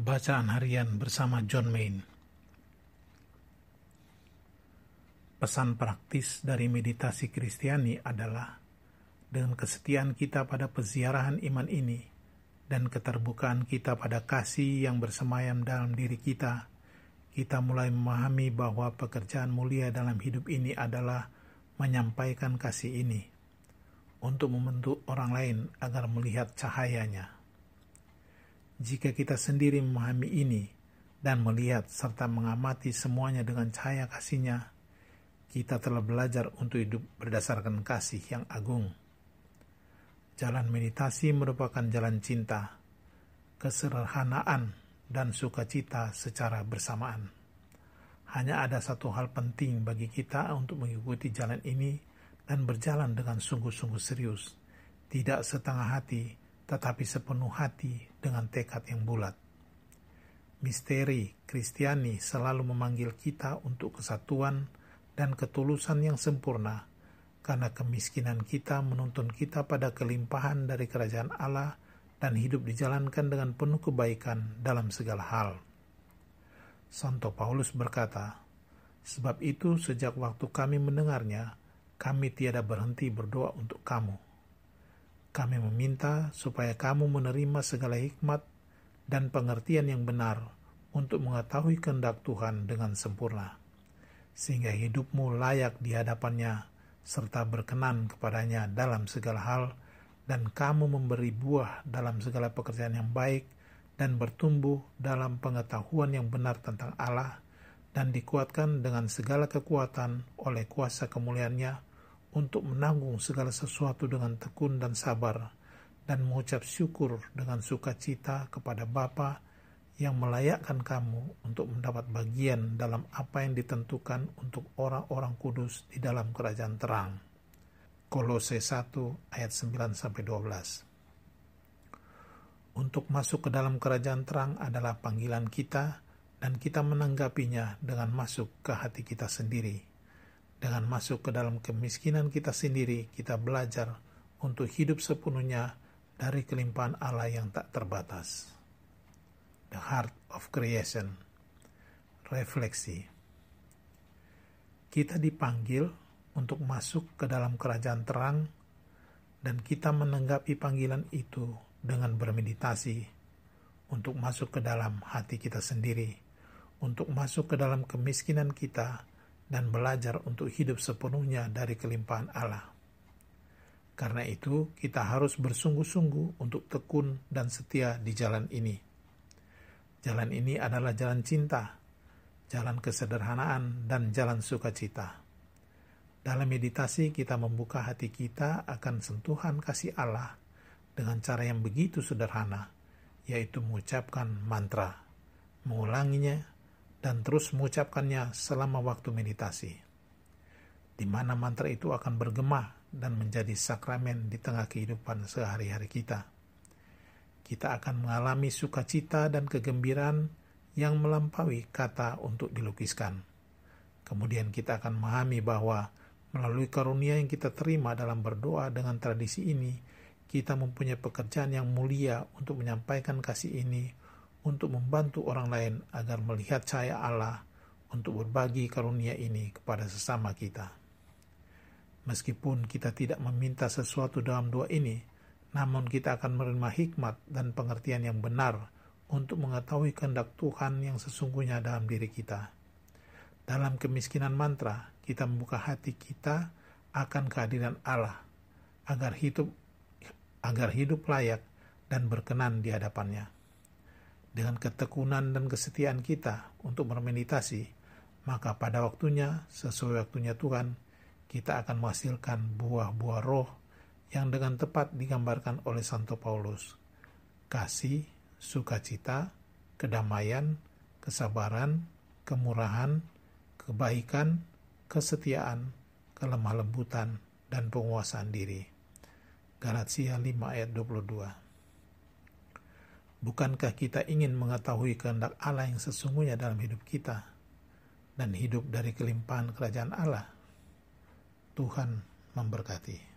Bacaan harian bersama John Main. Pesan praktis dari meditasi Kristiani adalah dengan kesetiaan kita pada peziarahan iman ini dan keterbukaan kita pada kasih yang bersemayam dalam diri kita, kita mulai memahami bahwa pekerjaan mulia dalam hidup ini adalah menyampaikan kasih ini untuk membentuk orang lain agar melihat cahayanya. Jika kita sendiri memahami ini dan melihat serta mengamati semuanya dengan cahaya kasihnya, kita telah belajar untuk hidup berdasarkan kasih yang agung. Jalan meditasi merupakan jalan cinta, kesederhanaan, dan sukacita secara bersamaan. Hanya ada satu hal penting bagi kita untuk mengikuti jalan ini dan berjalan dengan sungguh-sungguh serius, tidak setengah hati, tetapi sepenuh hati dengan tekad yang bulat. Misteri Kristiani selalu memanggil kita untuk kesatuan dan ketulusan yang sempurna, karena kemiskinan kita menuntun kita pada kelimpahan dari kerajaan Allah dan hidup dijalankan dengan penuh kebaikan dalam segala hal. Santo Paulus berkata, Sebab itu sejak waktu kami mendengarnya, kami tiada berhenti berdoa untuk kamu kami meminta supaya kamu menerima segala hikmat dan pengertian yang benar untuk mengetahui kehendak Tuhan dengan sempurna, sehingga hidupmu layak di hadapannya serta berkenan kepadanya dalam segala hal, dan kamu memberi buah dalam segala pekerjaan yang baik dan bertumbuh dalam pengetahuan yang benar tentang Allah, dan dikuatkan dengan segala kekuatan oleh kuasa kemuliaannya untuk menanggung segala sesuatu dengan tekun dan sabar, dan mengucap syukur dengan sukacita kepada Bapa yang melayakkan kamu untuk mendapat bagian dalam apa yang ditentukan untuk orang-orang kudus di dalam kerajaan terang. Kolose 1 ayat 9 sampai 12. Untuk masuk ke dalam kerajaan terang adalah panggilan kita dan kita menanggapinya dengan masuk ke hati kita sendiri dengan masuk ke dalam kemiskinan kita sendiri, kita belajar untuk hidup sepenuhnya dari kelimpahan Allah yang tak terbatas. The Heart of Creation Refleksi Kita dipanggil untuk masuk ke dalam kerajaan terang dan kita menanggapi panggilan itu dengan bermeditasi untuk masuk ke dalam hati kita sendiri, untuk masuk ke dalam kemiskinan kita, dan belajar untuk hidup sepenuhnya dari kelimpahan Allah. Karena itu, kita harus bersungguh-sungguh untuk tekun dan setia di jalan ini. Jalan ini adalah jalan cinta, jalan kesederhanaan, dan jalan sukacita. Dalam meditasi, kita membuka hati kita akan sentuhan kasih Allah dengan cara yang begitu sederhana, yaitu mengucapkan mantra, mengulanginya, dan terus mengucapkannya selama waktu meditasi, di mana mantra itu akan bergema dan menjadi sakramen di tengah kehidupan sehari-hari kita. Kita akan mengalami sukacita dan kegembiraan yang melampaui kata untuk dilukiskan. Kemudian kita akan memahami bahwa melalui karunia yang kita terima dalam berdoa dengan tradisi ini, kita mempunyai pekerjaan yang mulia untuk menyampaikan kasih ini untuk membantu orang lain agar melihat cahaya Allah untuk berbagi karunia ini kepada sesama kita. Meskipun kita tidak meminta sesuatu dalam doa ini, namun kita akan menerima hikmat dan pengertian yang benar untuk mengetahui kehendak Tuhan yang sesungguhnya dalam diri kita. Dalam kemiskinan mantra, kita membuka hati kita akan kehadiran Allah agar hidup agar hidup layak dan berkenan di hadapannya dengan ketekunan dan kesetiaan kita untuk bermeditasi, maka pada waktunya, sesuai waktunya Tuhan, kita akan menghasilkan buah-buah roh yang dengan tepat digambarkan oleh Santo Paulus. Kasih, sukacita, kedamaian, kesabaran, kemurahan, kebaikan, kesetiaan, kelemah lembutan, dan penguasaan diri. Galatia 5 ayat 22 Bukankah kita ingin mengetahui kehendak Allah yang sesungguhnya dalam hidup kita dan hidup dari kelimpahan kerajaan Allah? Tuhan memberkati.